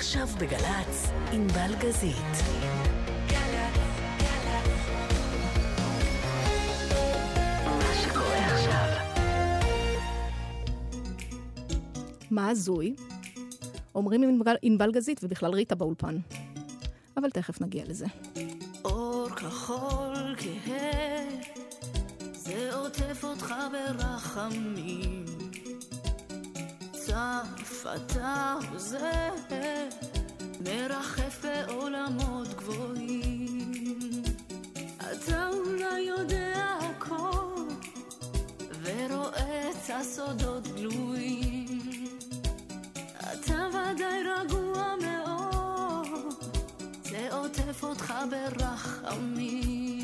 עכשיו בגל"צ, עם בלגזית. מה הזוי? אומרים ענבל גזית ובכלל ריטה באולפן. אבל תכף נגיע לזה. אור כחול כהה, זה עוטף אותך ברחמים. צף אתה וזה, מרחף בעולמות גבוהים. אתה אולי יודע הכל, ורואה את הסודות גלויים. אתה ודאי רגוע מאוד, זה עוטף אותך ברחמים.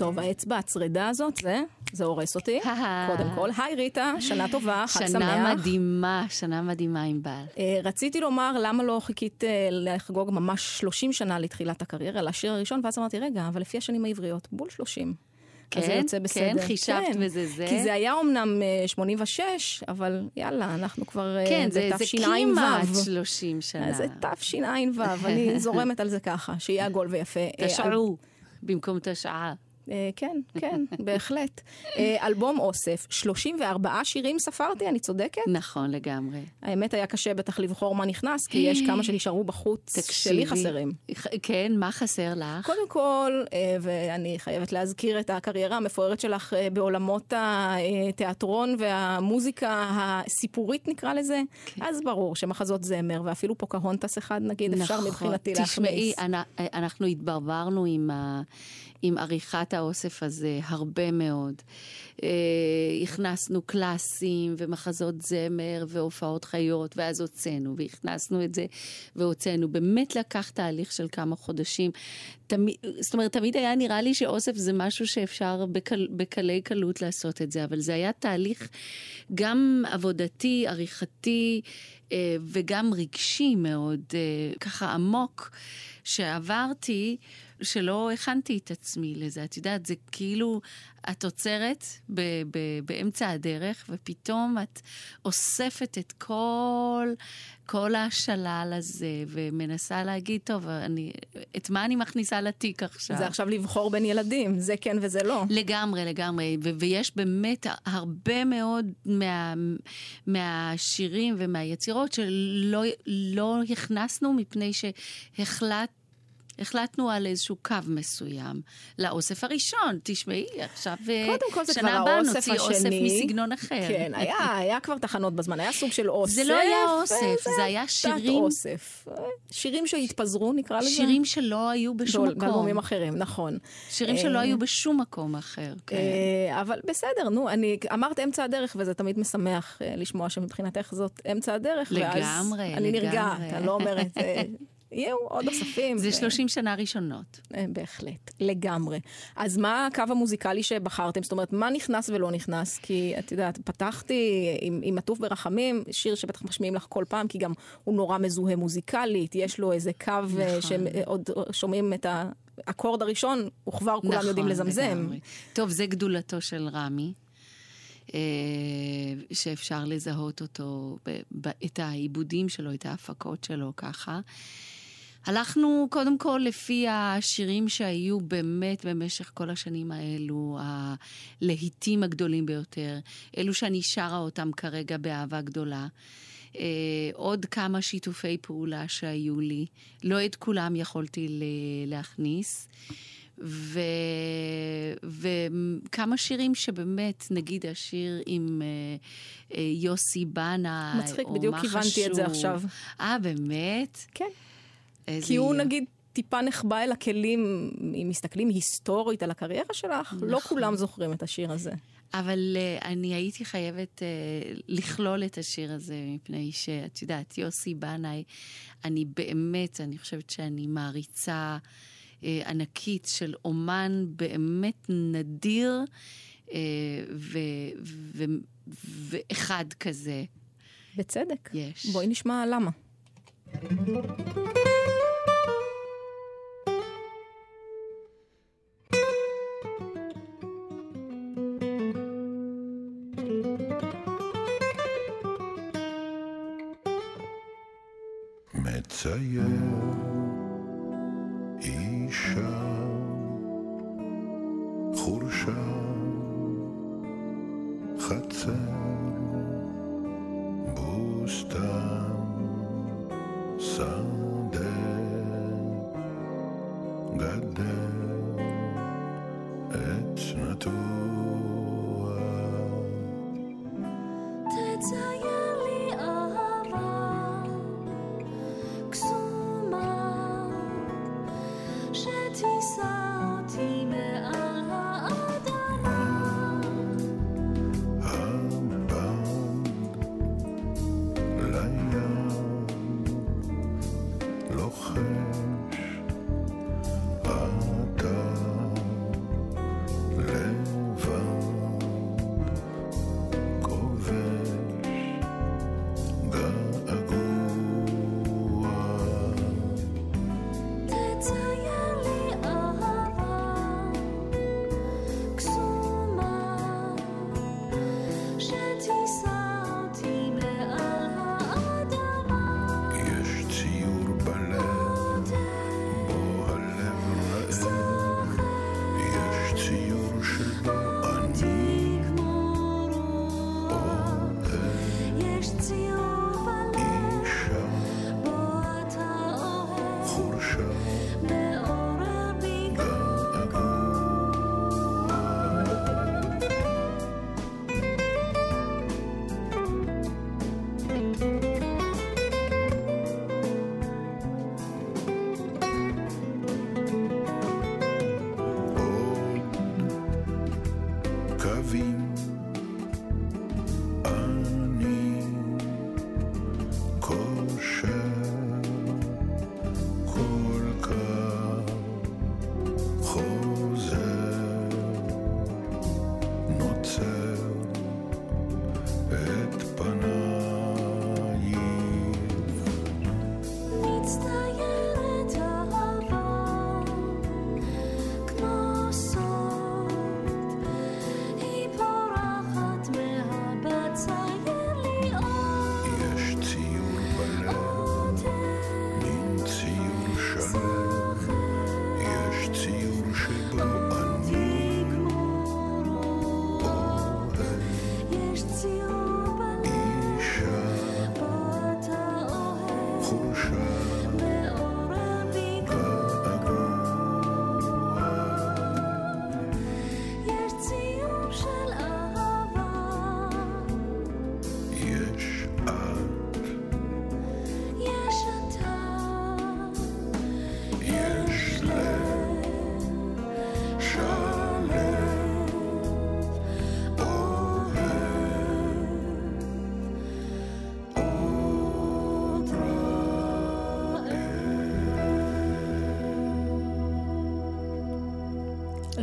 טוב, האצבע הצרדה הזאת, זה, זה הורס אותי, קודם כל. היי ריטה, שנה טובה, חג שמח. שנה מדהימה, שנה מדהימה עם בעל. אה, רציתי לומר למה לא חיכית אה, לחגוג ממש 30 שנה לתחילת הקריירה, לשיר הראשון, ואז אמרתי, רגע, אבל לפי השנים העבריות, בול 30. אז זה כן, יוצא בסדר. כן, חישבת וזה זה. כי זה היה אומנם אה, 86, אבל יאללה, אנחנו כבר אה, כן, זה, זה תשע"ו. כמעט 30 שנה. זה תשע"ו, אני זורמת על זה ככה, שיהיה עגול ויפה. אה, תשעו, במקום תשעה. אה, כן, כן, בהחלט. אה, אלבום אוסף, 34 שירים ספרתי, אני צודקת? נכון, לגמרי. האמת היה קשה בטח לבחור מה נכנס, כי יש כמה שנשארו בחוץ שלי חסרים. כן, מה חסר לך? קודם כל, אה, ואני חייבת להזכיר את הקריירה המפוארת שלך אה, בעולמות התיאטרון והמוזיקה הסיפורית נקרא לזה, כן. אז ברור שמחזות זמר, ואפילו פוקהונטס אחד נגיד, אפשר נכון. מבחינתי תשמעי, להכניס. אנ- אנחנו התברברנו עם, ה, עם עריכת האוסף הזה הרבה מאוד. אה, הכנסנו קלאסים ומחזות זמר והופעות חיות, ואז הוצאנו, והכנסנו את זה והוצאנו. באמת לקח תהליך של כמה חודשים. תמיד, זאת אומרת, תמיד היה נראה לי שאוסף זה משהו שאפשר בקל, בקלי קלות לעשות את זה, אבל זה היה תהליך גם עבודתי, עריכתי אה, וגם רגשי מאוד, אה, ככה עמוק, שעברתי, שלא הכנתי את עצמי לזה. את יודעת, זה כאילו, את עוצרת ב- ב- באמצע הדרך, ופתאום את אוספת את כל, כל השלל הזה, ומנסה להגיד, טוב, אני, את מה אני מכניסה לתיק עכשיו? זה עכשיו לבחור בין ילדים, זה כן וזה לא. לגמרי, לגמרי, ו- ויש באמת הרבה מאוד מה- מהשירים ומהיצירות שלא לא הכנסנו מפני שהחלט... החלטנו על איזשהו קו מסוים לאוסף הראשון. תשמעי, עכשיו, אה, קודם כל זה כבר שנה הבאה האוסף נוציא אוסף השני. מסגנון אחר. כן, היה, היה כבר תחנות בזמן, היה סוג של אוסף. זה לא היה אוסף, וזה זה היה שירים- תת-אוסף. שירים שהתפזרו, נקרא לזה. שירים שלא היו בשום מקום. באלבומים אחרים, נכון. שירים אה, שלא היו בשום מקום אחר. כן. אה, אבל בסדר, נו, אני, אמרת אמצע הדרך, וזה תמיד משמח אה, לשמוע שמבחינתך זאת אמצע הדרך. ואז לגמרי, אני לגמרי. נרגעת, אני לא אומרת, אה, יהיו עוד אוספים. זה ו- 30 שנה ראשונות. אה, בהחלט, לגמרי. אז מה הקו המוזיקלי שבחרתם? זאת אומרת, מה נכנס ולא נכנס? כי את יודעת, פתחתי עם, עם עטוף ברחמים, שיר שבטח משמיעים לך כל פעם, כי גם הוא נורא מזוהה מוזיקלית, יש לו איזה קו נכון. שעוד שומעים את האקורד הראשון, וכבר כולם נכון, יודעים לזמזם. לגמרי. טוב, זה גדולתו של רמי, אה, שאפשר לזהות אותו, את העיבודים שלו, את ההפקות שלו ככה. הלכנו קודם כל לפי השירים שהיו באמת במשך כל השנים האלו, הלהיטים הגדולים ביותר, אלו שאני שרה אותם כרגע באהבה גדולה. אה, עוד כמה שיתופי פעולה שהיו לי, לא את כולם יכולתי ל- להכניס. ו... וכמה שירים שבאמת, נגיד השיר עם אה, אה, יוסי בנאי, מצחיק, או בדיוק מה כיוונתי את זה חשוב. עכשיו. אה, באמת? כן. איזה כי הוא. נגיד טיפה נחבא אל הכלים, אם מסתכלים היסטורית על הקריירה שלך, לא נכון. כולם זוכרים את השיר הזה. אבל uh, אני הייתי חייבת uh, לכלול את השיר הזה, מפני שאת יודעת, יוסי בנאי, אני באמת, אני חושבת שאני מעריצה uh, ענקית של אומן באמת נדיר uh, ו- ו- ואחד כזה בצדק. יש. בואי נשמע למה. מצייר אישה חורשה חצר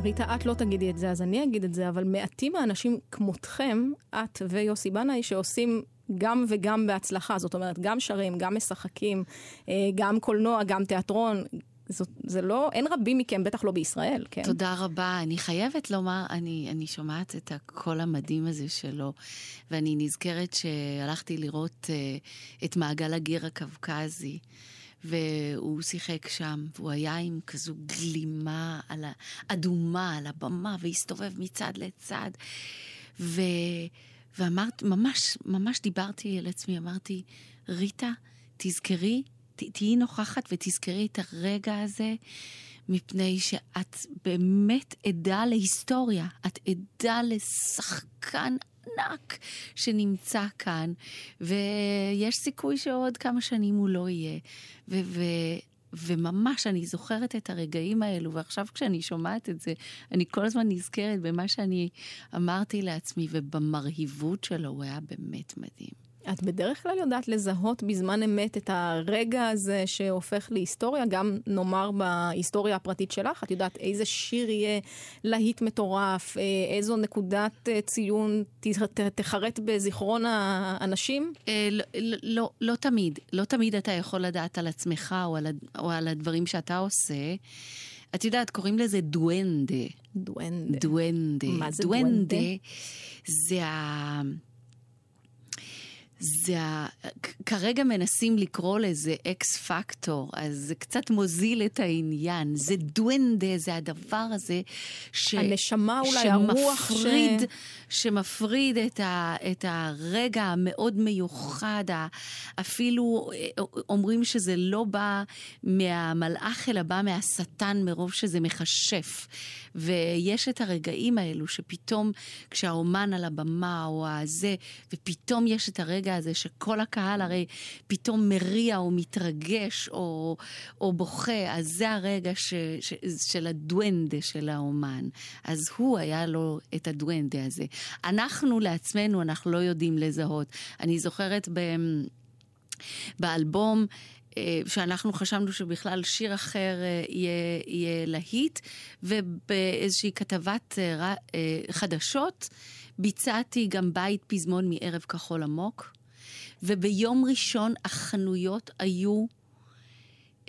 ריטה, את לא תגידי את זה, אז אני אגיד את זה, אבל מעטים האנשים כמותכם, את ויוסי בנאי, שעושים גם וגם בהצלחה. זאת אומרת, גם שרים, גם משחקים, אה, גם קולנוע, גם תיאטרון. זאת, זה לא, אין רבים מכם, בטח לא בישראל, כן? תודה רבה. אני חייבת לומר, אני, אני שומעת את הקול המדהים הזה שלו, ואני נזכרת שהלכתי לראות uh, את מעגל הגיר הקווקזי. והוא שיחק שם, והוא היה עם כזו גלימה על ה... אדומה על הבמה, והסתובב מצד לצד. ו... ואמרת, ממש, ממש דיברתי על עצמי, אמרתי, ריטה, תזכרי, ת, תהיי נוכחת ותזכרי את הרגע הזה, מפני שאת באמת עדה להיסטוריה, את עדה לשחקן ענק שנמצא כאן, ויש סיכוי שעוד כמה שנים הוא לא יהיה. ו- ו- וממש, אני זוכרת את הרגעים האלו, ועכשיו כשאני שומעת את זה, אני כל הזמן נזכרת במה שאני אמרתי לעצמי, ובמרהיבות שלו, הוא היה באמת מדהים. את בדרך כלל יודעת לזהות בזמן אמת את הרגע הזה שהופך להיסטוריה, גם נאמר בהיסטוריה הפרטית שלך, את יודעת איזה שיר יהיה להיט מטורף, אה, איזו נקודת אה, ציון תחרט בזיכרון האנשים? אה, לא, לא, לא, לא תמיד. לא תמיד אתה יכול לדעת על עצמך או על, או על הדברים שאתה עושה. את יודעת, קוראים לזה דואנדה. דואנדה. דואנדה. מה זה דואנדה? דואנדה? זה ה... זה ה... כרגע מנסים לקרוא לזה אקס פקטור, אז זה קצת מוזיל את העניין. זה דואנדה, זה הדבר הזה ש... הנשמה אולי, הרוח ש- שמפריד, שמפריד את, ה, את הרגע המאוד מיוחד, אפילו אה, אומרים שזה לא בא מהמלאך, אלא בא מהשטן מרוב שזה מכשף. ויש את הרגעים האלו שפתאום כשהאומן על הבמה או הזה, ופתאום יש את הרגע הזה שכל הקהל הרי פתאום מריע או מתרגש או, או בוכה, אז זה הרגע ש, ש, של הדואנדה של האומן. אז הוא היה לו את הדואנדה הזה. אנחנו לעצמנו, אנחנו לא יודעים לזהות. אני זוכרת ב... באלבום, אה, שאנחנו חשבנו שבכלל שיר אחר אה, יהיה, יהיה להיט, ובאיזושהי כתבת אה, חדשות ביצעתי גם בית פזמון מערב כחול עמוק, וביום ראשון החנויות היו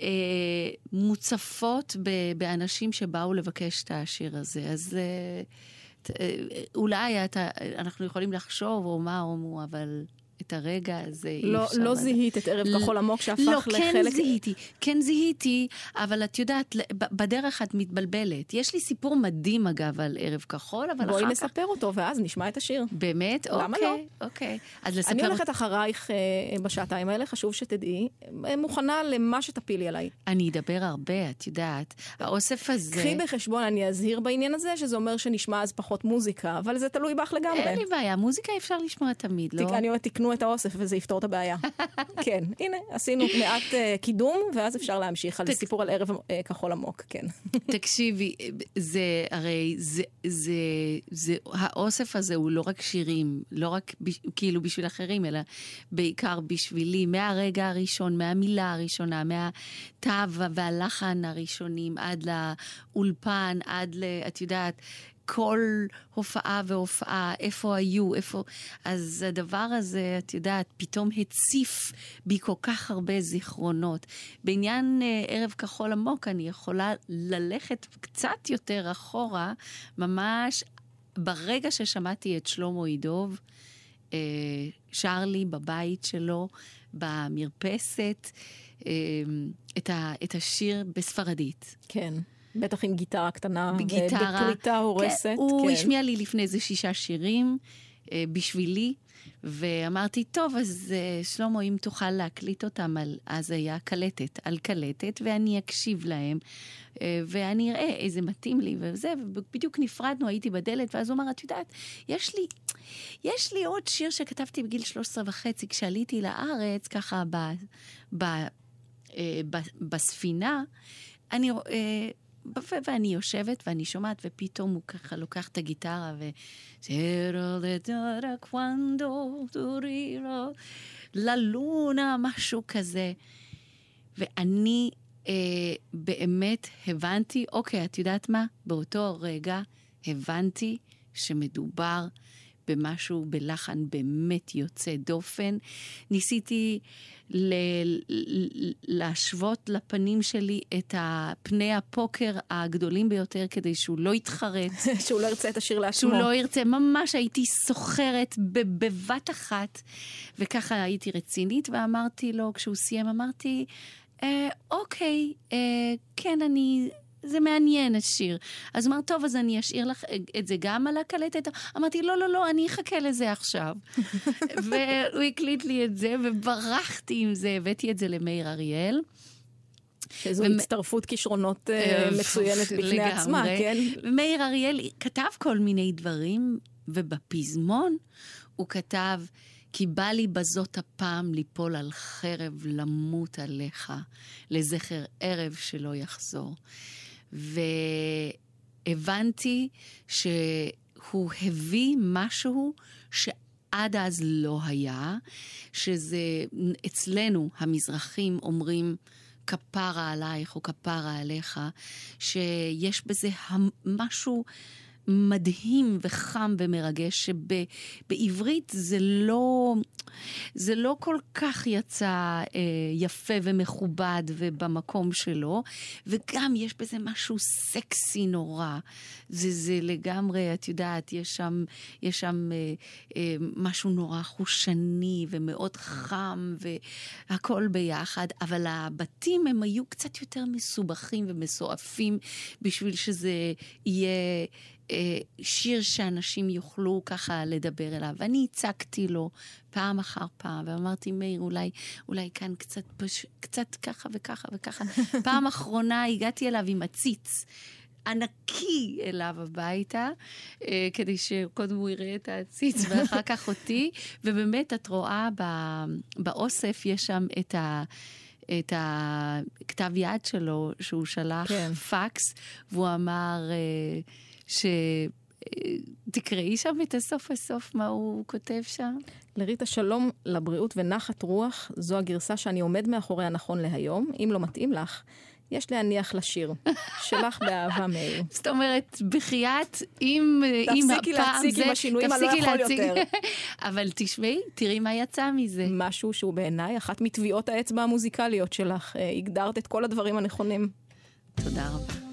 אה, מוצפות ב- באנשים שבאו לבקש את השיר הזה. אז אה, אה, אולי אתה, אנחנו יכולים לחשוב או מה או מו, אבל את הרגע הזה לא, לא. זיהית את ערב כחול עמוק שהפך לא, לחלק... כן זיהיתי, כן זיהיתי, אבל את יודעת, בדרך את מתבלבלת. יש לי סיפור מדהים, אגב, על ערב כחול, אבל בואי אחר כך... נספר אותו, ואז נשמע את השיר. באמת? למה אוקיי, אוקיי. אז לספר... אני הולכת אחרייך אה, בשעתיים האלה, חשוב שתדעי. אה, מוכנה למה שתפילי עליי. אני אדבר הרבה, את יודעת. האוסף הזה... קחי בחשבון, אני אזהיר בעניין הזה, שזה אומר שנשמע אז פחות מוזיקה, אבל זה תלוי בך לגמרי. אין לי בעיה, מוזיקה אפשר לשמוע תמיד, לא? תק- אני אומרת, תקנו את האוסף וזה יפתור את הבעיה. כן, הנה, עשינו מעט אה, קידום, ואז אפשר להמשיך על תק- סיפור על ערב אה, כחול עמוק, כן. תקשיבי, זה הרי, זה, זה, זה, האוסף הזה הוא לא רק שירים, לא רק בש, כאילו בשביל אחרים, אלא בעיקר בשבילי, מהרגע הראשון, מהמילה הראשונה, מהתו והלחן הראשונים, עד לאולפן, עד ל... את יודעת, כל הופעה והופעה, איפה היו, איפה... אז הדבר הזה, את יודעת, פתאום הציף בי כל כך הרבה זיכרונות. בעניין אה, ערב כחול עמוק, אני יכולה ללכת קצת יותר אחורה, ממש ברגע ששמעתי את שלמה ידוב, אה, שר לי בבית שלו, במרפסת, אה, את, ה, את השיר בספרדית. כן. בטח עם גיטרה קטנה, בגיטרה. ובפריטה הורסת. כן, הוא כן. השמיע לי לפני איזה שישה שירים אה, בשבילי, ואמרתי, טוב, אז אה, שלמה, אם תוכל להקליט אותם, על, אז היה קלטת, על קלטת, ואני אקשיב להם, אה, ואני אראה איזה מתאים לי וזה, ובדיוק נפרדנו, הייתי בדלת, ואז הוא אמר, את יודעת, יש לי, יש לי עוד שיר שכתבתי בגיל 13 וחצי, כשעליתי לארץ, ככה ב, ב, אה, ב, בספינה, אני, אה, ואני יושבת ואני שומעת, ופתאום הוא ככה לוקח את הגיטרה ו... "Cierro de todo cuando tu río, la luna", משהו כזה. ואני, אה, באמת הבנתי, אוקיי, את יודעת מה? באותו רגע הבנתי שמדובר במשהו, בלחן באמת יוצא דופן. ניסיתי ל- להשוות לפנים שלי את פני הפוקר הגדולים ביותר כדי שהוא לא יתחרט. שהוא לא ירצה את השיר לעצמו. שהוא לא ירצה, ממש הייתי סוחרת ב- בבת אחת, וככה הייתי רצינית, ואמרתי לו, כשהוא סיים, אמרתי, אה, אוקיי, אה, כן, אני... זה מעניין השיר. אז הוא אמר, טוב, אז אני אשאיר לך את זה גם על הקלטת? אמרתי, לא, לא, לא, אני אחכה לזה עכשיו. והוא הקליט לי את זה, וברחתי עם זה, הבאתי את זה למאיר אריאל. שזו ומ- הצטרפות כישרונות אה, אה, מצוינת בפני לגמרי. עצמה, כן? ומאיר אריאל כתב כל מיני דברים, ובפזמון הוא כתב, כי בא לי בזאת הפעם ליפול על חרב, למות עליך, לזכר ערב שלא יחזור. והבנתי שהוא הביא משהו שעד אז לא היה, שזה אצלנו, המזרחים אומרים, כפרה עלייך או כפרה עליך, שיש בזה משהו מדהים וחם ומרגש, שבעברית זה לא, זה לא כל כך יצא אה, יפה ומכובד ובמקום שלו, וגם יש בזה משהו סקסי נורא. זה, זה לגמרי, את יודעת, יש שם, יש שם אה, אה, משהו נורא חושני ומאוד חם והכל ביחד, אבל הבתים הם היו קצת יותר מסובכים ומסועפים בשביל שזה יהיה... אה, שיר שאנשים יוכלו ככה לדבר אליו. ואני הצגתי לו פעם אחר פעם, ואמרתי, מאיר, אולי, אולי כאן קצת, פש... קצת ככה וככה וככה. פעם אחרונה הגעתי אליו עם עציץ. ענקי אליו הביתה, אה, כדי שקודם הוא יראה את העציץ ואחר כך אותי, ובאמת את רואה ב- באוסף, יש שם את ה... את הכתב יד שלו, שהוא שלח כן. פקס, והוא אמר אה, ש... אה, תקראי שם את הסוף הסוף מה הוא כותב שם. לריטה שלום לבריאות ונחת רוח, זו הגרסה שאני עומד מאחוריה נכון להיום. אם לא מתאים לך, יש להניח לשיר. שלך באהבה מאיר. זאת אומרת, בחייאת, אם, אם תפסיקי הפעם זה... עם השינויים, אני לא תפסיקי יכול להציק. יותר. אבל תשמעי, תראי מה יצא מזה. משהו שהוא בעיניי אחת מטביעות האצבע המוזיקליות שלך. אה, הגדרת את כל הדברים הנכונים. תודה רבה.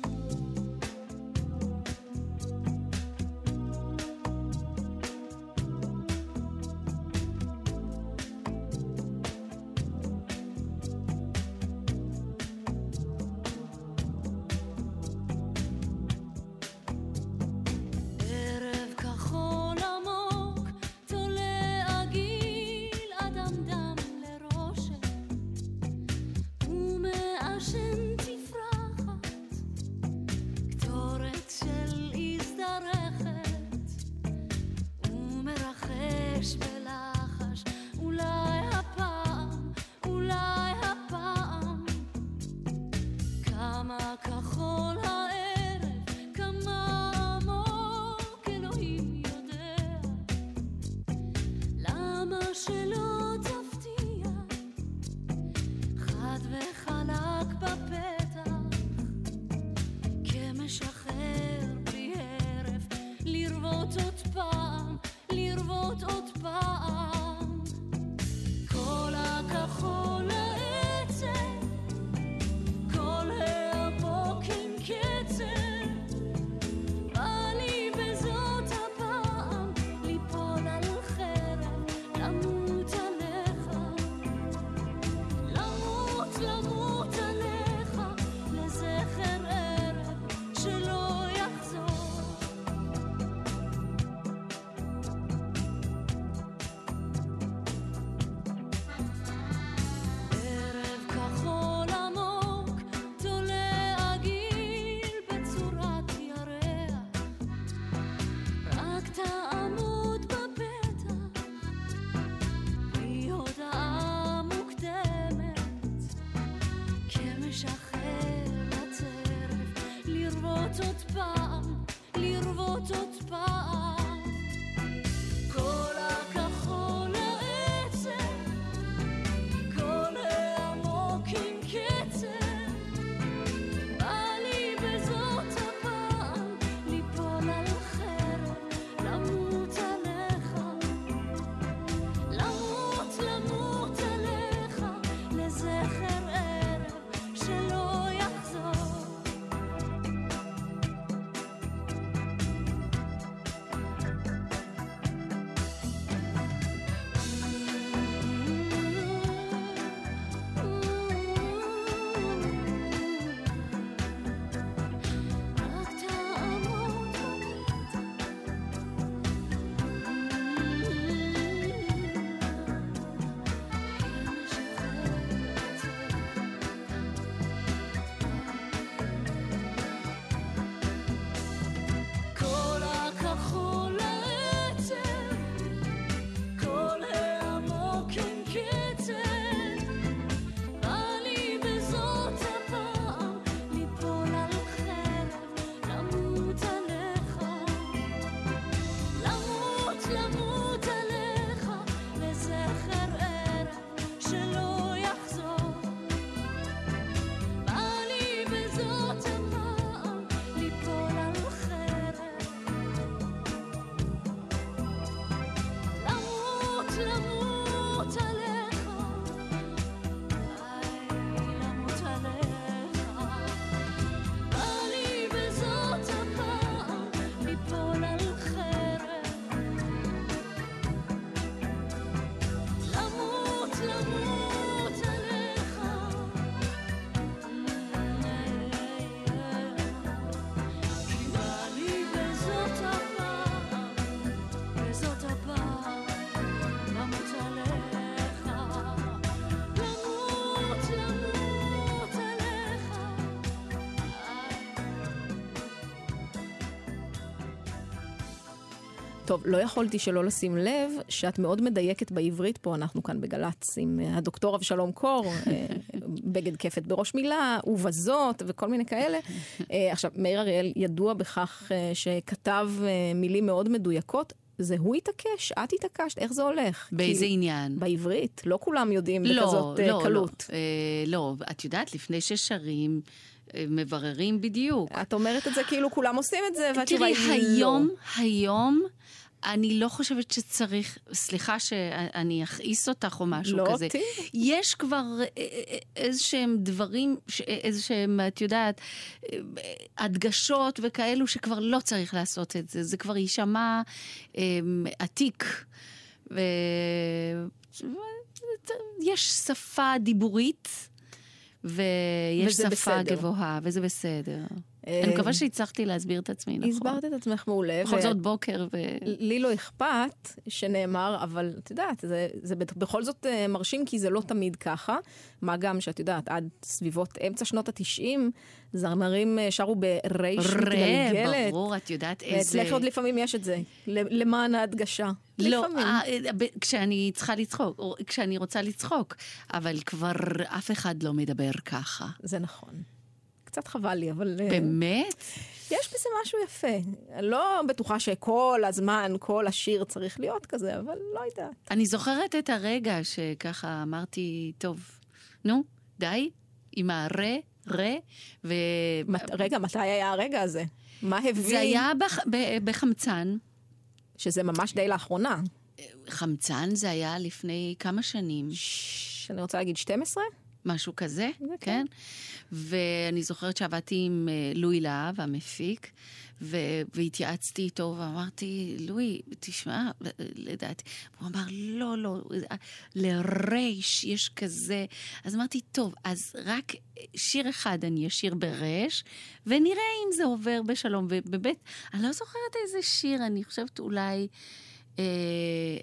טוב, לא יכולתי שלא לשים לב שאת מאוד מדייקת בעברית פה, אנחנו כאן בגל"צ עם אה, הדוקטור אבשלום קור, אה, בגד כפת בראש מילה, ובזאת וכל מיני כאלה. אה, עכשיו, מאיר אריאל ידוע בכך שכתב מילים מאוד מדויקות. זה הוא התעקש? את התעקשת? איך זה הולך? באיזה עניין? בעברית, לא כולם יודעים לא, בכזאת אה, לא, קלות. לא. לא, את יודעת, לפני ששרים, מבררים בדיוק. את אומרת את זה כאילו כולם עושים את זה, והתשובה תראי, היא לא. היום, היום, אני לא חושבת שצריך, סליחה שאני אכעיס אותך או משהו לא כזה. אותי. יש כבר אה, אה, איזה שהם דברים, איזה שהם, את יודעת, אה, הדגשות וכאלו שכבר לא צריך לעשות את זה. זה כבר יישמע אה, עתיק. ו... יש שפה דיבורית. ויש שפה בסדר. גבוהה, וזה בסדר. אה, אני מקווה שהצלחתי להסביר את עצמי נכון. הסברת את עצמך מעולה. בכל זאת בוקר ו... לי לא אכפת שנאמר, אבל את יודעת, זה, זה בכל זאת אה, מרשים כי זה לא תמיד ככה. מה גם שאת יודעת, עד סביבות אמצע שנות התשעים, זמרים אה, שרו ברייש מתגלגלת. ברור, את יודעת איזה... ואצלך עוד לפעמים יש את זה, למען ההדגשה. לא. אה, אה, כשאני צריכה לצחוק, כשאני רוצה לצחוק, אבל כבר אף אחד לא מדבר ככה. זה נכון. קצת חבל לי, אבל... אה, באמת? יש בזה משהו יפה. לא בטוחה שכל הזמן, כל השיר צריך להיות כזה, אבל לא יודעת. אני זוכרת את הרגע שככה אמרתי, טוב, נו, די, עם הרה, רה, ו... מת- רגע, מתי היה הרגע הזה? מה הביא? זה היה בח... ב- בחמצן. שזה ממש די לאחרונה. חמצן זה היה לפני כמה שנים. ש- אני רוצה להגיד 12? משהו כזה, זה כן. כן. ואני זוכרת שעבדתי עם אה, לואי להב, המפיק, ו- והתייעצתי איתו ואמרתי, לואי, תשמע, לדעתי, הוא אמר, לא, לא, לרייש יש כזה. אז אמרתי, טוב, אז רק שיר אחד אני אשיר ברש, ונראה אם זה עובר בשלום. ובאמת, אני לא זוכרת איזה שיר, אני חושבת אולי אה,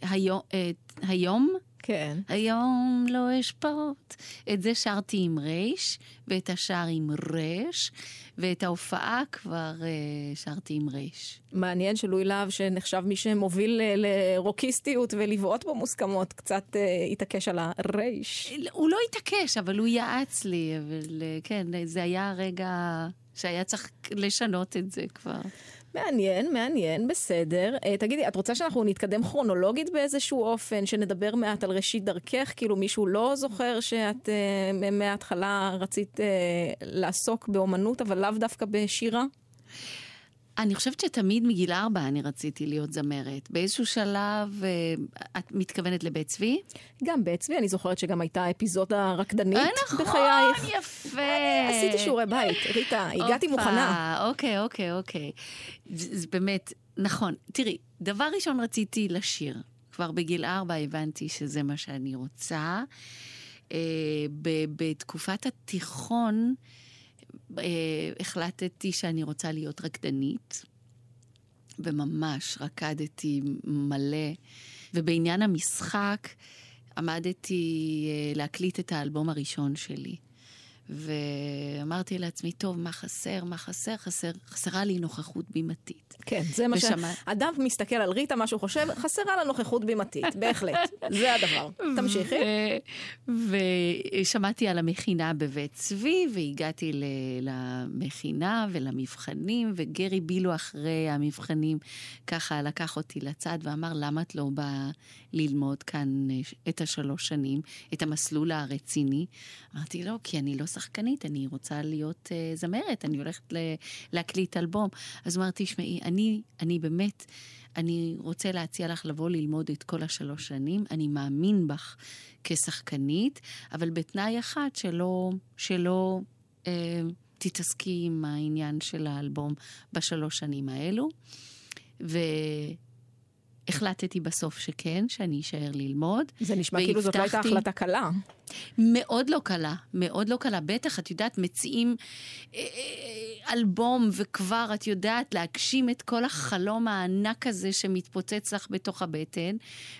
היום, אה, היום כן. היום לא אשפוט. את זה שרתי עם רייש, ואת השאר עם רש, ואת ההופעה כבר אה, שרתי עם רייש. מעניין שלואי להב, שנחשב מי שמוביל אה, לרוקיסטיות ולבעוט במוסכמות, קצת אה, התעקש על הרייש. הוא לא התעקש, אבל הוא יעץ לי, אבל אה, כן, זה היה רגע שהיה צריך לשנות את זה כבר. מעניין, מעניין, בסדר. אה, תגידי, את רוצה שאנחנו נתקדם כרונולוגית באיזשהו אופן, שנדבר מעט על ראשית דרכך? כאילו מישהו לא זוכר שאת מ- מההתחלה רצית אה, לעסוק באומנות, אבל לאו דווקא בשירה? אני חושבת שתמיד מגיל ארבע אני רציתי להיות זמרת. באיזשהו שלב, אה, את מתכוונת לבית צבי? גם בעצמי, אני זוכרת שגם הייתה אפיזודה רקדנית אה, נכון, בחייך. יפה. עשיתי שיעורי בית, ריטה, הגעתי הופה, מוכנה. אוקיי, אוקיי, אוקיי. זה, באמת, נכון. תראי, דבר ראשון רציתי לשיר. כבר בגיל ארבע הבנתי שזה מה שאני רוצה. אה, בתקופת התיכון החלטתי שאני רוצה להיות רקדנית, וממש רקדתי מלא. ובעניין המשחק עמדתי אה, להקליט את האלבום הראשון שלי. ואמרתי לעצמי, טוב, מה חסר? מה חסר? חסר חסרה לי נוכחות בימתית. כן, זה מה. ושמע- אדם מסתכל על ריטה, מה שהוא חושב, חסרה לה נוכחות בימתית, בהחלט. זה הדבר. תמשיכי. ו- ושמעתי על המכינה בבית צבי, והגעתי ל- למכינה ולמבחנים, וגרי בילו אחרי המבחנים ככה לקח אותי לצד ואמר, למה את לא באה ללמוד כאן אה, את השלוש שנים, את המסלול הרציני? אמרתי, לא, כי אני לא שחקנית, אני רוצה להיות uh, זמרת, אני הולכת להקליט אלבום. אז אמרתי, שמעי, אני, אני באמת... אני רוצה להציע לך לבוא ללמוד את כל השלוש שנים. אני מאמין בך כשחקנית, אבל בתנאי אחד שלא, שלא אה, תתעסקי עם העניין של האלבום בשלוש שנים האלו. והחלטתי בסוף שכן, שאני אשאר ללמוד. זה נשמע כאילו זאת לא הייתה והבטחתי- החלטה קלה. מאוד לא קלה, מאוד לא קלה. בטח, את יודעת, מציעים אה, אה, אלבום, וכבר, את יודעת, להגשים את כל החלום הענק הזה שמתפוצץ לך בתוך הבטן,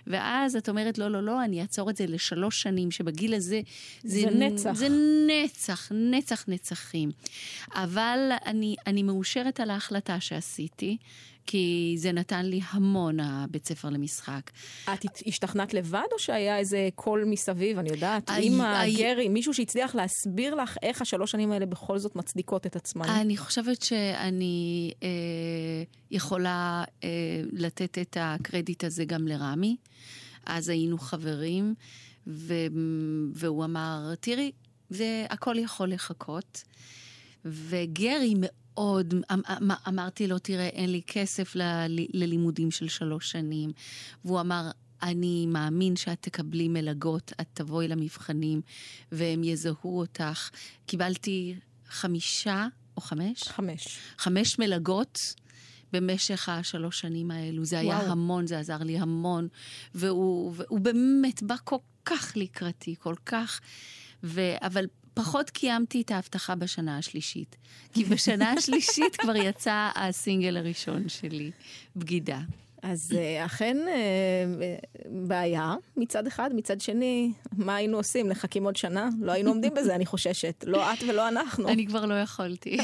ואז את אומרת, לא, לא, לא, אני אעצור את זה לשלוש שנים, שבגיל הזה... זה נצח. זה נצח, נצח נצחים. אבל אני, אני מאושרת על ההחלטה שעשיתי, כי זה נתן לי המון הבית ספר למשחק. את השתכנעת לבד, או שהיה איזה קול מסביב, אני יודעת, הי- אמא, הי- גרי, מישהו שהצליח להסביר לך איך השלוש שנים האלה בכל זאת מצדיקות את עצמן? אני חושבת שאני אה, יכולה אה, לתת את הקרדיט הזה גם לרמי. אז היינו חברים, ו, והוא אמר, תראי, זה הכל יכול לחכות. וגרי מאוד, אמ- אמ- אמרתי לו, תראה, אין לי כסף ל- ללימודים של שלוש שנים. והוא אמר, אני מאמין שאת תקבלי מלגות, את תבואי למבחנים והם יזהו אותך. קיבלתי חמישה או חמש? חמש. חמש מלגות במשך השלוש שנים האלו. זה היה וואו. המון, זה עזר לי המון. והוא, והוא באמת בא כל כך לקראתי, כל כך... ו... אבל פחות קיימתי את ההבטחה בשנה השלישית. כי בשנה השלישית כבר יצא הסינגל הראשון שלי, בגידה. אז אה, אכן אה, אה, בעיה מצד אחד, מצד שני, מה היינו עושים? נחכים עוד שנה? לא היינו עומדים בזה, אני חוששת. לא את ולא אנחנו. אני כבר לא יכולתי.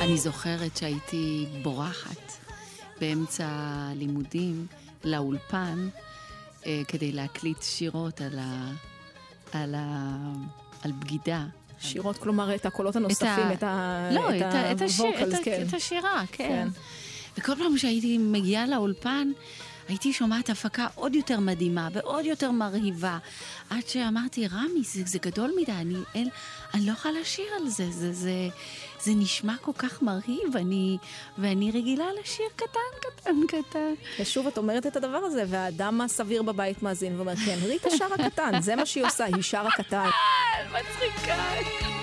אני זוכרת שהייתי בורחת באמצע הלימודים לאולפן אה, כדי להקליט שירות על, ה, על, ה, על בגידה. שירות, כלומר, את הקולות הנוספים, ה- את ה- לא, את, ה- את, השיר, את, ה- כן. את השירה, כן. כן. וכל פעם שהייתי מגיעה לאולפן, הייתי שומעת הפקה עוד יותר מדהימה ועוד יותר מרהיבה. עד שאמרתי, רמי, זה, זה גדול מדי, אני, אין, אני לא יכולה לשיר על זה, זה, זה, זה נשמע כל כך מרהיב, אני, ואני רגילה לשיר קטן, קטן, קטן. ושוב, את אומרת את הדבר הזה, והאדם הסביר בבית מאזין ואומר, כן, ריטה שרה קטן, זה מה שהיא עושה, היא שרה קטן. מצחיקה.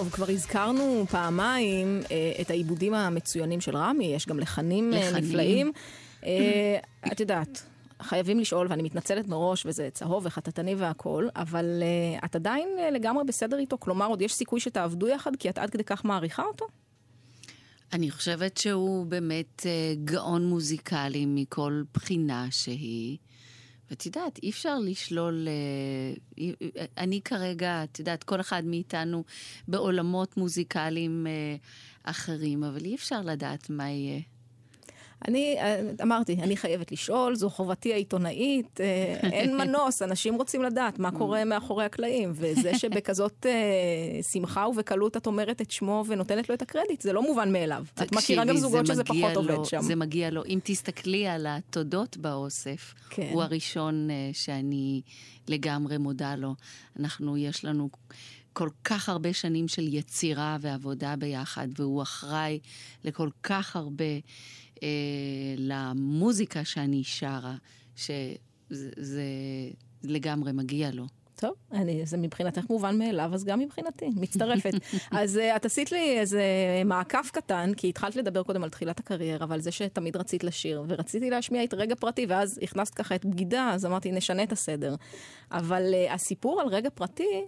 טוב, כבר הזכרנו פעמיים אה, את העיבודים המצוינים של רמי, יש גם לחנים, אה, לחנים. נפלאים. אה, את יודעת, חייבים לשאול, ואני מתנצלת מראש, וזה צהוב וחטטני והכול, אבל את עדיין לגמרי בסדר איתו? כלומר, עוד יש סיכוי שתעבדו יחד, כי את עד כדי כך מעריכה אותו? אני חושבת שהוא באמת גאון מוזיקלי מכל בחינה שהיא. ואת יודעת, אי אפשר לשלול... אה, אה, אני כרגע, את יודעת, כל אחד מאיתנו בעולמות מוזיקליים אה, אחרים, אבל אי אפשר לדעת מה יהיה. אני אה, אמרתי, אני חייבת לשאול, זו חובתי העיתונאית, אה, אין מנוס, אנשים רוצים לדעת מה קורה מאחורי הקלעים, וזה שבכזאת אה, שמחה ובקלות את אומרת את שמו ונותנת לו את הקרדיט, זה לא מובן מאליו. את מכירה גם זוגות זה שזה פחות עובד שם. זה מגיע לו. אם תסתכלי על התודות באוסף, כן. הוא הראשון שאני לגמרי מודה לו. אנחנו, יש לנו כל כך הרבה שנים של יצירה ועבודה ביחד, והוא אחראי לכל כך הרבה אה, למוזיקה שאני שרה, שזה זה לגמרי מגיע לו. טוב, אני, זה מבחינתך מובן מאליו, אז גם מבחינתי, מצטרפת. אז uh, את עשית לי איזה מעקף קטן, כי התחלת לדבר קודם על תחילת הקריירה, ועל זה שתמיד רצית לשיר, ורציתי להשמיע את רגע פרטי, ואז הכנסת ככה את בגידה, אז אמרתי, נשנה את הסדר. אבל uh, הסיפור על רגע פרטי,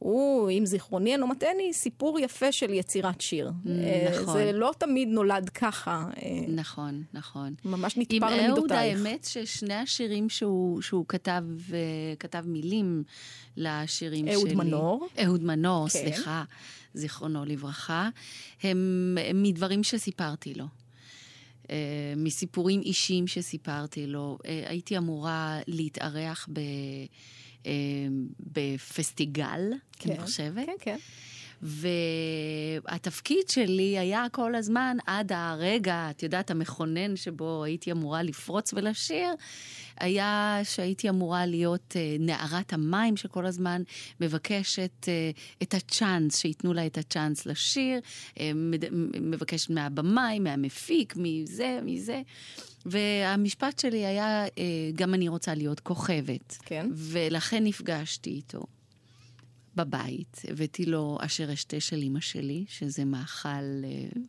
הוא, אם זיכרוני אינו מטעני, סיפור יפה של יצירת שיר. אה, נכון. זה לא תמיד נולד ככה, אה, נכון, נכון. ממש עם נתפר אהוד, למידותייך. האמת ששני השירים שהוא, שהוא כתב, אה, כתב מילים לשירים אהוד שלי. מנור. אהוד מנור, כן. סליחה, זיכרונו לברכה. הם, הם מדברים שסיפרתי לו. מסיפורים אישיים שסיפרתי לו. הייתי אמורה להתארח ב, אה, בפסטיגל, אני חושבת. כן, כן. והתפקיד שלי היה כל הזמן, עד הרגע, את יודעת, המכונן שבו הייתי אמורה לפרוץ ולשיר, היה שהייתי אמורה להיות אה, נערת המים שכל הזמן מבקשת אה, את הצ'אנס, שייתנו לה את הצ'אנס לשיר, אה, מבקשת מהבמאי, מהמפיק, מזה, מזה. והמשפט שלי היה, אה, גם אני רוצה להיות כוכבת. כן. ולכן נפגשתי איתו. בבית, הבאתי לו אשר אשתה של אימא שלי, שזה מאכל, אה,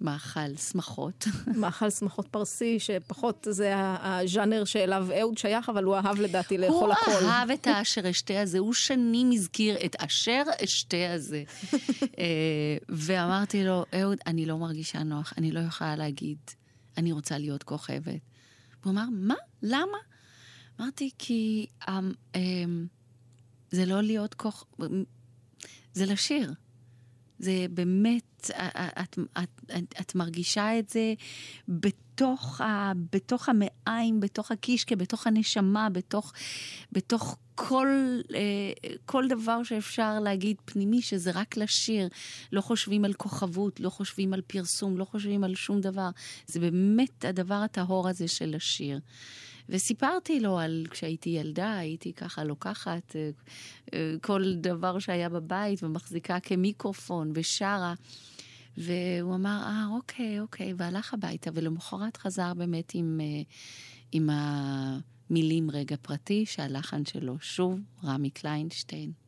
מאכל שמחות. מאכל שמחות פרסי, שפחות זה הז'אנר שאליו אהוד שייך, אבל הוא אהב לדעתי לאכול הוא הכל. אהב את האשר אשתה הזה, הוא שנים הזכיר את אשר אשתה הזה. אה, ואמרתי לו, אהוד, אני לא מרגישה נוח, אני לא יכולה להגיד, אני רוצה להיות כוכבת. הוא אמר, מה? למה? אמרתי, כי אמ, אמ, זה לא להיות כוכ... זה לשיר. זה באמת, את, את, את, את מרגישה את זה בתוך, ה, בתוך המעיים, בתוך הקישקע, בתוך הנשמה, בתוך, בתוך כל, אה, כל דבר שאפשר להגיד פנימי, שזה רק לשיר. לא חושבים על כוכבות, לא חושבים על פרסום, לא חושבים על שום דבר. זה באמת הדבר הטהור הזה של לשיר. וסיפרתי לו על כשהייתי ילדה, הייתי ככה לוקחת אה, אה, כל דבר שהיה בבית ומחזיקה כמיקרופון ושרה. והוא אמר, אה, אוקיי, אוקיי, והלך הביתה, ולמחרת חזר באמת עם, אה, עם המילים רגע פרטי, שהלחן שלו שוב, רמי קליינשטיין.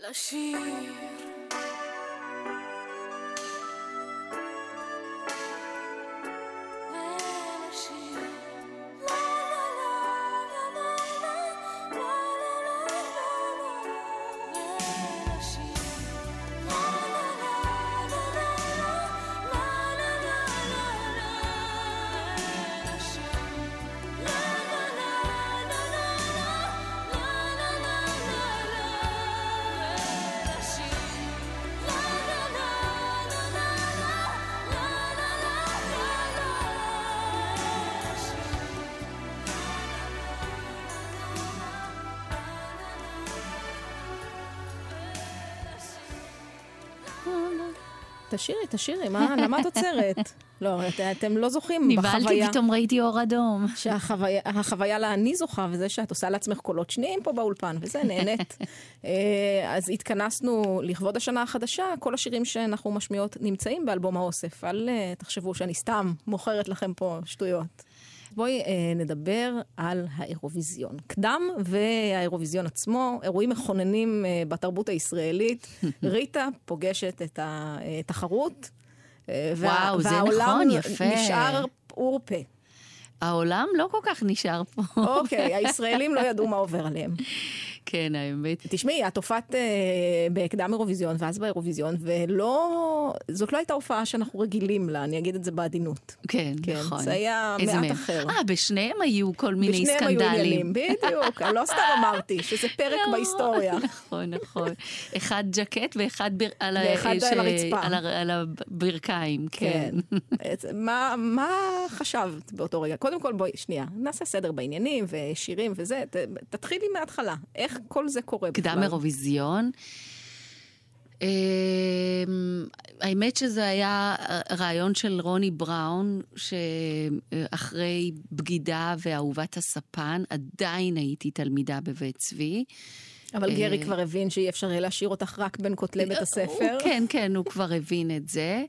la תשאירי, תשאירי, מה, למה את עוצרת? לא, את- אתם לא זוכים נבהלתי, בחוויה. פתאום ראיתי אור אדום. שהחוויה החוויה לה אני זוכה, וזה שאת עושה לעצמך קולות שניים פה באולפן, וזה, נהנית. אה, אז התכנסנו לכבוד השנה החדשה, כל השירים שאנחנו משמיעות נמצאים באלבום האוסף. אל אה, תחשבו שאני סתם מוכרת לכם פה שטויות. בואי אה, נדבר על האירוויזיון. קדם והאירוויזיון עצמו, אירועים מכוננים אה, בתרבות הישראלית. ריטה פוגשת את התחרות. אה, וה- זה והעולם נכון, יפה. נשאר פעור פה. העולם לא כל כך נשאר פה. אוקיי, הישראלים לא ידעו מה עובר עליהם. כן, האמת. תשמעי, את הופעת אה, בהקדם אירוויזיון ואז באירוויזיון, ולא... זאת לא הייתה הופעה שאנחנו רגילים לה, אני אגיד את זה בעדינות. כן, כן, נכון. זה היה מעט מהם? אחר. אה, בשניהם היו כל מיני בשניהם היו סקנדלים. עניינים, בדיוק. אני לא סתם אמרתי, שזה פרק לא, בהיסטוריה. נכון, נכון. אחד ג'קט ואחד בר- על ה- ואחד ש- על הרצפה. על ה- על הברכיים, כן. את- מה, מה חשבת באותו רגע? קודם כל, בואי, שנייה, נעשה סדר בעניינים ושירים וזה. ת, תתחילי מההתחלה. איך כל זה קורה בכלל? קדם אירוויזיון. אמ, האמת שזה היה רעיון של רוני בראון, שאחרי בגידה ואהובת הספן, עדיין הייתי תלמידה בבית צבי. אבל גרי אה, כבר הבין שאי אפשר יהיה להשאיר אותך רק בין כותלי בית הספר. הוא, כן, כן, הוא כבר הבין את זה,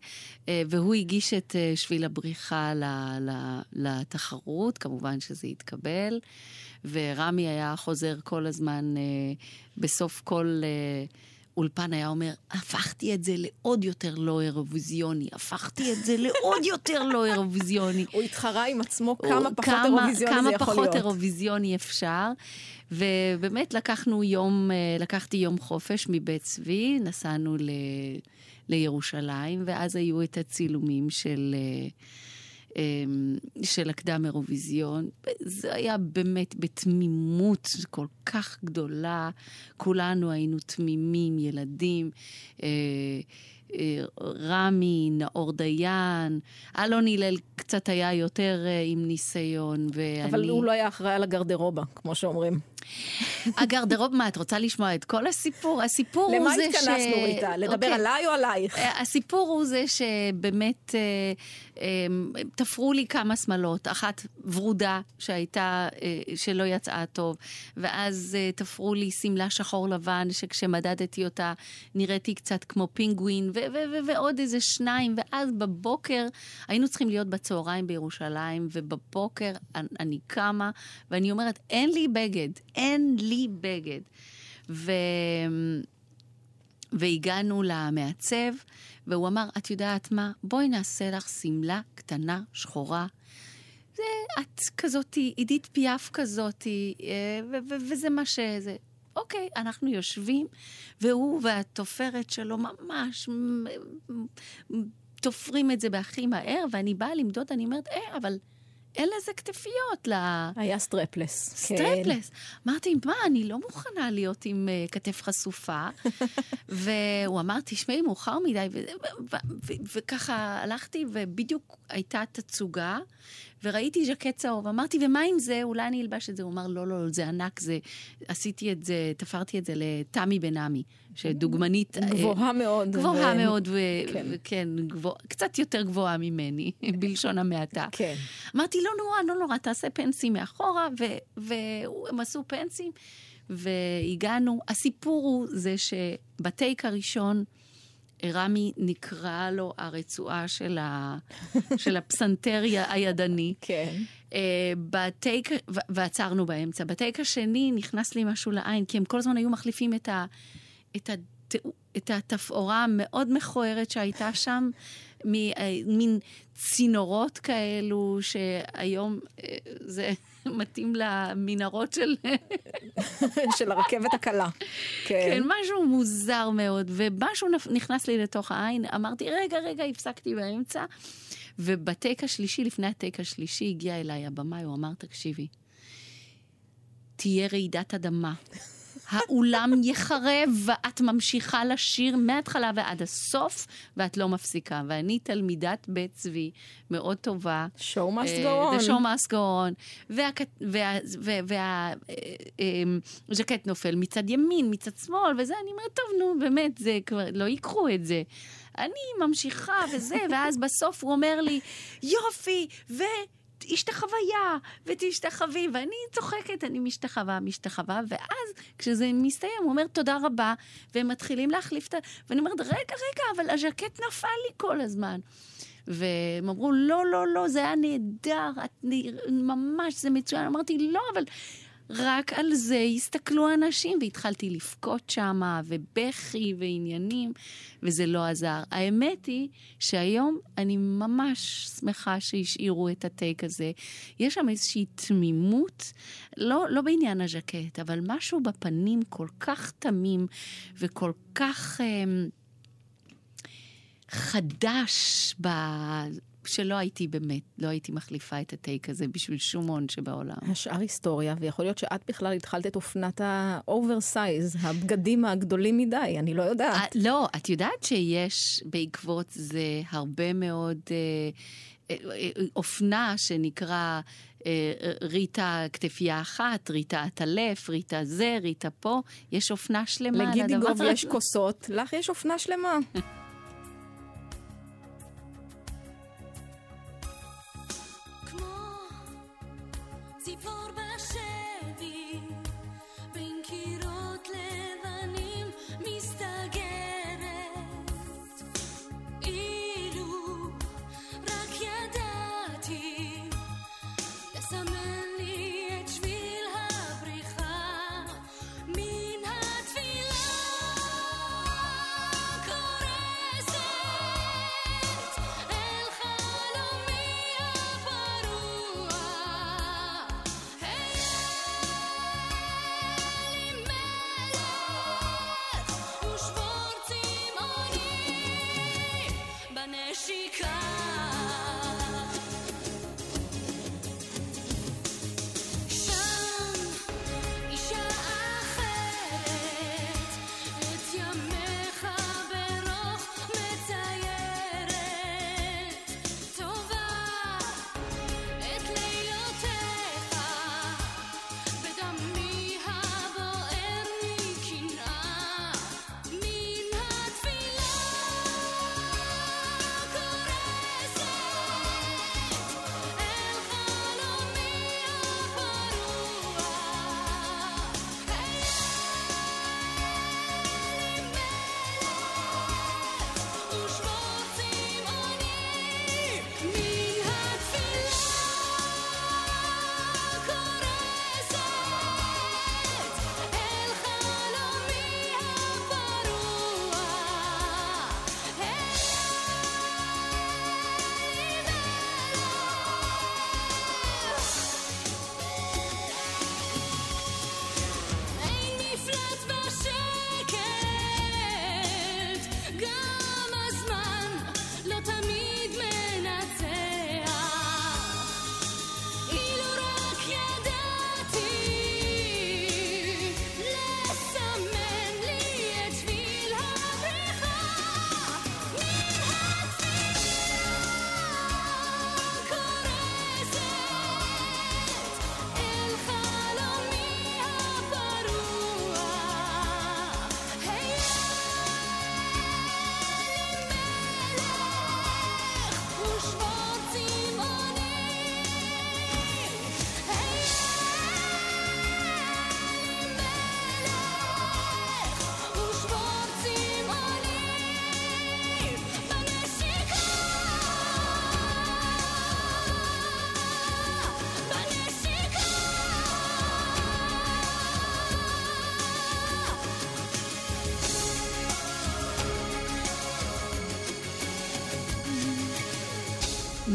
אה, והוא הגיש את אה, שביל הבריחה לתחרות, כמובן שזה התקבל, ורמי היה חוזר כל הזמן, אה, בסוף כל אה, אולפן היה אומר, הפכתי את זה לעוד יותר לא אירוויזיוני, הפכתי את זה לעוד יותר לא אירוויזיוני. הוא התחרה עם עצמו כמה פחות אירוויזיוני זה יכול להיות. כמה פחות אירוויזיוני אפשר. ובאמת לקחנו יום, אה, לקחתי יום חופש מבית צבי, נסענו ל, לירושלים, ואז היו את הצילומים של, אה, של הקדם אירוויזיון. זה היה באמת בתמימות כל כך גדולה, כולנו היינו תמימים, ילדים. אה, אה, רמי, נאור דיין, אלון הלל קצת היה יותר אה, עם ניסיון, ואני... אבל הוא לא היה אחראי על הגרדרובה, כמו שאומרים. הגרדרוב, מה, את רוצה לשמוע את כל הסיפור? הסיפור הוא למה זה ש... התכנסנו, ריטה? לדבר אוקיי. עליי או עלייך? אה, הסיפור הוא זה שבאמת אה, אה, תפרו לי כמה שמלות, אחת ורודה שהייתה, אה, שלא יצאה טוב, ואז אה, תפרו לי שמלה שחור לבן, שכשמדדתי אותה נראיתי קצת כמו פינגווין, ועוד איזה שניים, ואז בבוקר, היינו צריכים להיות בצהריים בירושלים, ובבוקר אני קמה, ואני אומרת, אין לי בגד, אין לי בגד. ו... והגענו למעצב, והוא אמר, את יודעת מה? בואי נעשה לך שמלה קטנה, שחורה. זה, את כזאתי, עידית פיאף כזאתי, אה, וזה מה שזה. אוקיי, אנחנו יושבים, והוא והתופרת שלו ממש תופרים את זה בהכי מהר, ואני באה למדוד, אני אומרת, אה, אבל אין לזה כתפיות ל... היה סטרפלס. סטרפלס. אמרתי, מה, אני לא מוכנה להיות עם אה, כתף חשופה. והוא אמר, תשמעי, מאוחר מדי, וככה הלכתי, ובדיוק הייתה תצוגה, וראיתי ז'קט צהוב. אמרתי, ומה עם זה? אולי אני אלבש את זה. הוא אמר, לא, לא, זה ענק, זה... עשיתי את זה, תפרתי את זה לתמי בן עמי, שדוגמנית... אה, גבוהה מאוד. גבוהה ו- מאוד, ו- כן. וכן, גבוה, קצת יותר גבוהה ממני, בלשון המעטה. כן. אמרתי, לא נורא, לא נורא, תעשה פנסים מאחורה, ו- והם עשו פנסים, והגענו. הסיפור הוא זה שבטייק הראשון, רמי נקרע לו הרצועה של, ה... של הפסנתר הידני. כן. אה, בטייק, ועצרנו באמצע. בטייק השני נכנס לי משהו לעין, כי הם כל הזמן היו מחליפים את, ה, את, הת, את התפאורה המאוד מכוערת שהייתה שם, אה, מין צינורות כאלו, שהיום אה, זה מתאים למנהרות של... של הרכבת הקלה. כן, כן. משהו מוזר מאוד, ומשהו נכנס לי לתוך העין, אמרתי, רגע, רגע, הפסקתי באמצע. ובטייק השלישי, לפני הטייק השלישי, הגיע אליי הבמאי, הוא אמר, תקשיבי, תהיה רעידת אדמה. האולם יחרב, ואת ממשיכה לשיר מההתחלה ועד הסוף, ואת לא מפסיקה. ואני תלמידת בית צבי מאוד טובה. show must אה, go on. The show must go on. והז'קט נופל מצד ימין, מצד שמאל, וזה, אני אומרת, טוב, נו, באמת, זה כבר, לא ייקחו את זה. אני ממשיכה וזה, ואז בסוף הוא אומר לי, יופי, ו... השתחוויה, ותשתחווי, ואני צוחקת, אני משתחווה, משתחווה, ואז כשזה מסתיים, הוא אומר תודה רבה, והם מתחילים להחליף את ה... ואני אומרת, רגע, רגע, אבל הז'קט נפל לי כל הזמן. והם אמרו, לא, לא, לא, זה היה נהדר, את נ- ממש, זה מצוין. אמרתי, לא, אבל רק על זה הסתכלו אנשים, והתחלתי לבכות שמה, ובכי ועניינים, וזה לא עזר. האמת היא שהיום אני ממש שמחה שהשאירו את הטייק הזה. יש שם איזושהי תמימות, לא, לא בעניין הז'קט, אבל משהו בפנים כל כך תמים וכל כך... אמ, חדש. שלא הייתי באמת, לא הייתי מחליפה את הטייק הזה בשביל שום הון שבעולם. השאר היסטוריה, ויכול להיות שאת בכלל התחלת את אופנת האוברסייז, הבגדים הגדולים מדי, אני לא יודעת. אה, לא, את יודעת שיש בעקבות זה הרבה מאוד אה, אה, אופנה שנקרא אה, ריטה כתפייה אחת, ריטה עטלף, ריטה זה, ריטה פה, יש אופנה שלמה לגידיגוב הזה. יש כוסות, לך יש אופנה שלמה. See Sie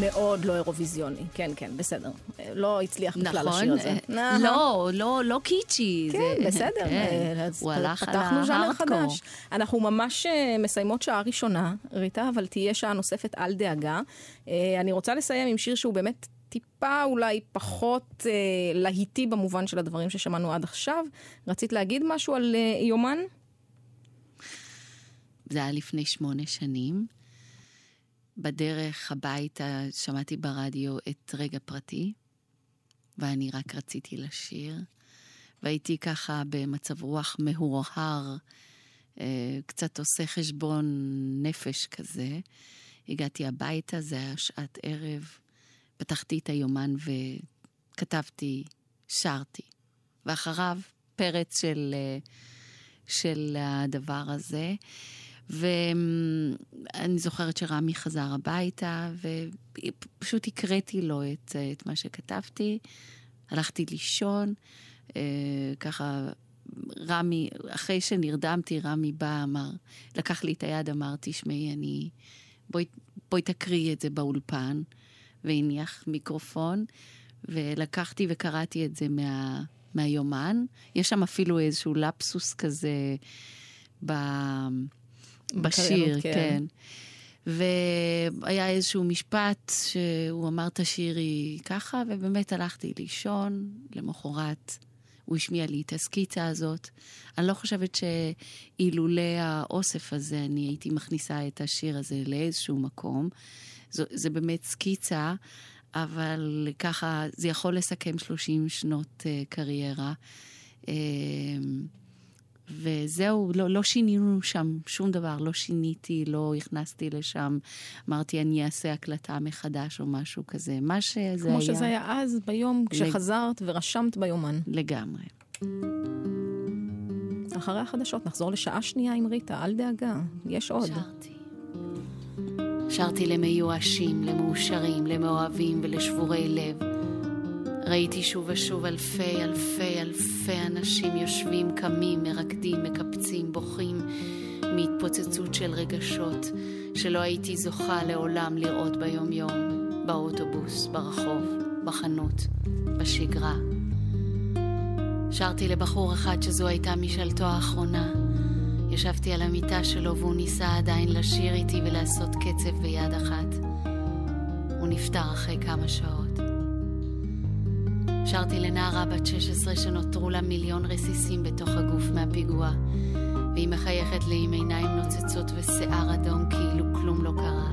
מאוד לא אירוויזיוני, כן, כן, בסדר. לא הצליח בכלל נכון? השיר הזה. אה, לא, לא, לא קיצ'י. כן, זה- בסדר. כן. אה, אז הוא הלך על פתחנו ז'אנר ההארדקור. חדש. אנחנו ממש אה, מסיימות שעה ראשונה, ריטה, אבל תהיה שעה נוספת, אל דאגה. אה, אני רוצה לסיים עם שיר שהוא באמת טיפה אולי פחות אה, להיטי במובן של הדברים ששמענו עד עכשיו. רצית להגיד משהו על אה, יומן? זה היה לפני שמונה שנים. בדרך הביתה שמעתי ברדיו את רגע פרטי, ואני רק רציתי לשיר. והייתי ככה במצב רוח מהורהר, אה, קצת עושה חשבון נפש כזה. הגעתי הביתה, זה היה שעת ערב, פתחתי את היומן וכתבתי, שרתי. ואחריו פרץ של, אה, של הדבר הזה. ואני זוכרת שרמי חזר הביתה, ופשוט הקראתי לו את, את מה שכתבתי. הלכתי לישון, אה, ככה, רמי, אחרי שנרדמתי, רמי בא, אמר, לקח לי את היד, אמר, תשמעי, אני... בואי, בואי תקריאי את זה באולפן, והניח מיקרופון, ולקחתי וקראתי את זה מה, מהיומן. יש שם אפילו איזשהו לפסוס כזה ב... בשיר, כן. כן. והיה איזשהו משפט שהוא אמר תשאירי ככה, ובאמת הלכתי לישון, למחרת הוא השמיע לי את הסקיצה הזאת. אני לא חושבת שאילולא האוסף הזה, אני הייתי מכניסה את השיר הזה לאיזשהו מקום. זו, זה באמת סקיצה, אבל ככה, זה יכול לסכם 30 שנות uh, קריירה. Uh, וזהו, לא, לא שינינו שם שום דבר, לא שיניתי, לא הכנסתי לשם, אמרתי אני אעשה הקלטה מחדש או משהו כזה. מה שזה כמו היה... שזה היה אז, ביום, כשחזרת ורשמת ביומן. לגמרי. אחרי החדשות נחזור לשעה שנייה עם ריטה, אל דאגה, יש עוד. שרתי. שרתי למיואשים, למאושרים, למאוהבים ולשבורי לב. ראיתי שוב ושוב אלפי אלפי אלפי אנשים יושבים, קמים, מרקדים, מקפצים, בוכים מהתפוצצות של רגשות שלא הייתי זוכה לעולם לראות ביום-יום, באוטובוס, ברחוב, בחנות, בשגרה. שרתי לבחור אחד שזו הייתה משאלתו האחרונה. ישבתי על המיטה שלו והוא ניסה עדיין לשיר איתי ולעשות קצב ביד אחת. הוא נפטר אחרי כמה שעות. שרתי לנערה בת 16 שנותרו לה מיליון רסיסים בתוך הגוף מהפיגוע, והיא מחייכת לי עם עיניים נוצצות ושיער אדום כאילו כלום לא קרה.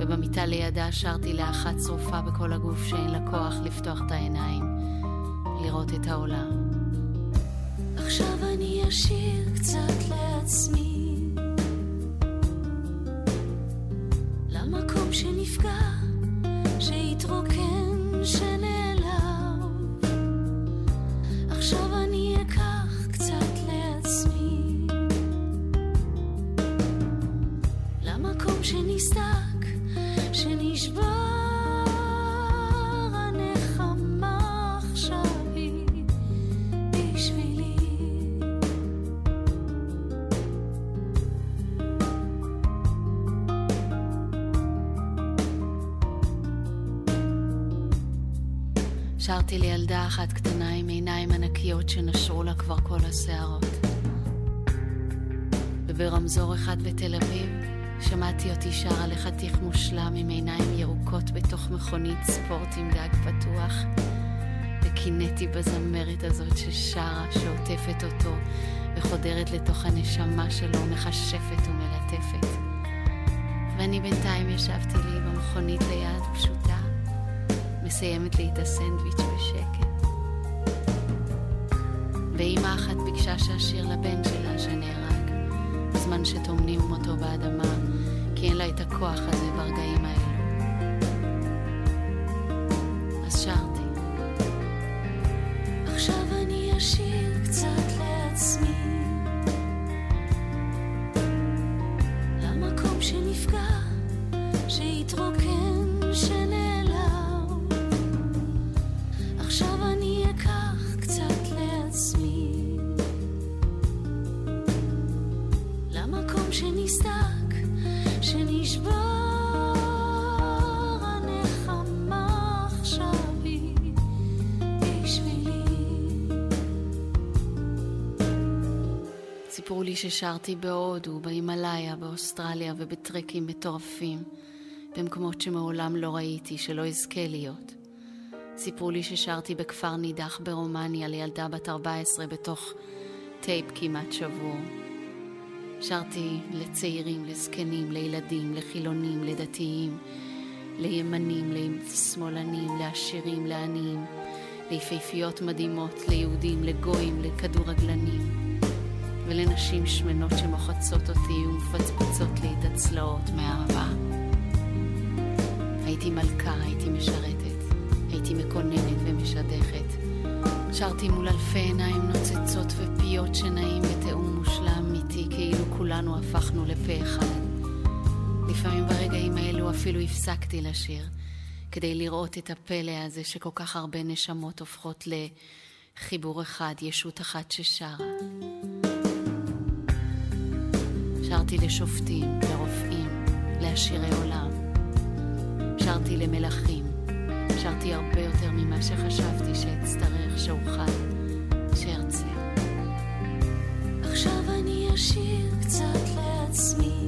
ובמיטה לידה שרתי לאחת שרופה בכל הגוף שאין לה כוח לפתוח את העיניים, לראות את העולם. עכשיו אני אשיר קצת לעצמי למקום שנפגע, שהתרוקן, שרתי לילדה אחת קטנה עם עיניים ענקיות שנשרו לה כבר כל השערות. וברמזור אחד בתל אביב שמעתי אותי שרה לחתיך מושלם עם עיניים ירוקות בתוך מכונית ספורט עם גג פתוח, וקינאתי בזמרת הזאת ששרה, שעוטפת אותו, וחודרת לתוך הנשמה שלו, מכשפת ומלטפת. ואני בינתיים ישבתי לי במכונית ליד פשוטה, מסיימת לי את הסנדוויץ' בשקט. ואימא אחת ביקשה שאשיר לבן שלה שנהרג, בזמן שטומנים אותו באדמה, כי אין לה את הכוח הזה ברגעים האלו. ששרתי בהודו, בהימאליה, באוסטרליה ובטרקים מטורפים, במקומות שמעולם לא ראיתי, שלא אזכה להיות. סיפרו לי ששרתי בכפר נידח ברומניה לילדה בת 14 בתוך טייפ כמעט שבור. שרתי לצעירים, לזקנים, לילדים, לחילונים, לדתיים, לימנים, לשמאלנים, לעשירים, לעניים, ליפהפיות מדהימות, ליהודים, לגויים, לכדורגלנים, ולנשים שמנות שמוחצות אותי ומפצפצות לי את הצלעות מאהבה. הייתי מלכה, הייתי משרתת, הייתי מקוננת ומשדכת. שרתי מול אלפי עיניים נוצצות ופיות שנעים בתיאום מושלם איתי, כאילו כולנו הפכנו לפה אחד. לפעמים ברגעים האלו אפילו הפסקתי לשיר, כדי לראות את הפלא הזה שכל כך הרבה נשמות הופכות לחיבור אחד, ישות אחת ששרה. שרתי לשופטים, לרופאים, לעשירי עולם. שרתי למלכים. שרתי הרבה יותר ממה שחשבתי שאצטרך, שאוכל, שארצה. עכשיו אני אשיר קצת לעצמי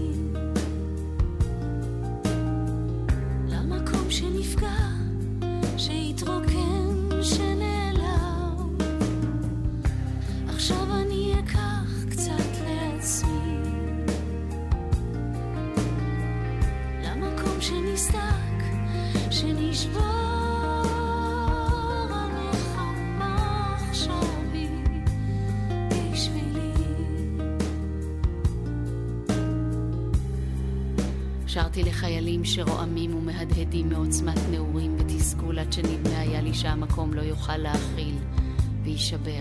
שרתי לחיילים שרועמים ומהדהדים מעוצמת נעורים ותסכול עד שנדמה היה לי שהמקום לא יוכל להכיל ויישבר.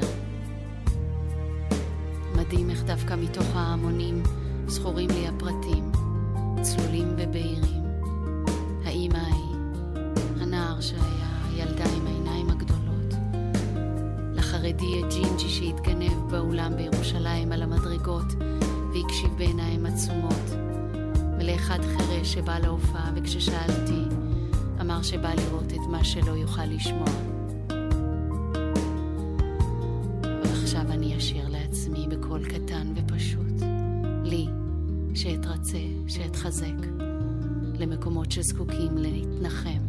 מדהים איך דווקא מתוך ההמונים זכורים לי הפרטים, צלולים ובהירים. האימא ההיא, הנער שהיה הילדה עם העיניים הגדולות, לחרדי הג'ינג'י שהתגנב באולם בירושלים על המדרגות והקשיב בעיניים עצומות. ולאחד חירש שבא להופעה, וכששאלתי, אמר שבא לראות את מה שלא יוכל לשמוע. ועכשיו אני אשיר לעצמי בקול קטן ופשוט, לי, שאתרצה, שאתחזק, למקומות שזקוקים להתנחם,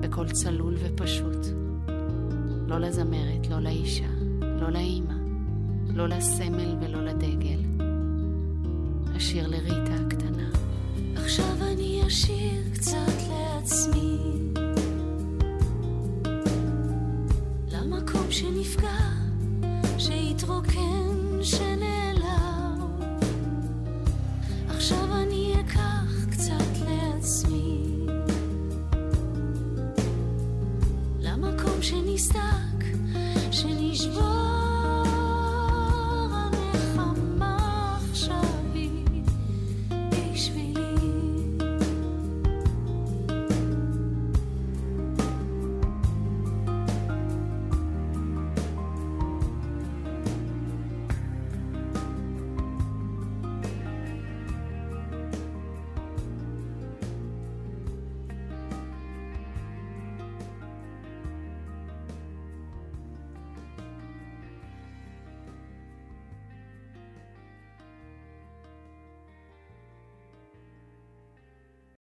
בקול צלול ופשוט. לא לזמרת, לא לאישה, לא לאימא, לא לסמל ולא לדגל. אשיר לריטה הקטנה. עכשיו אני אשיר קצת לעצמי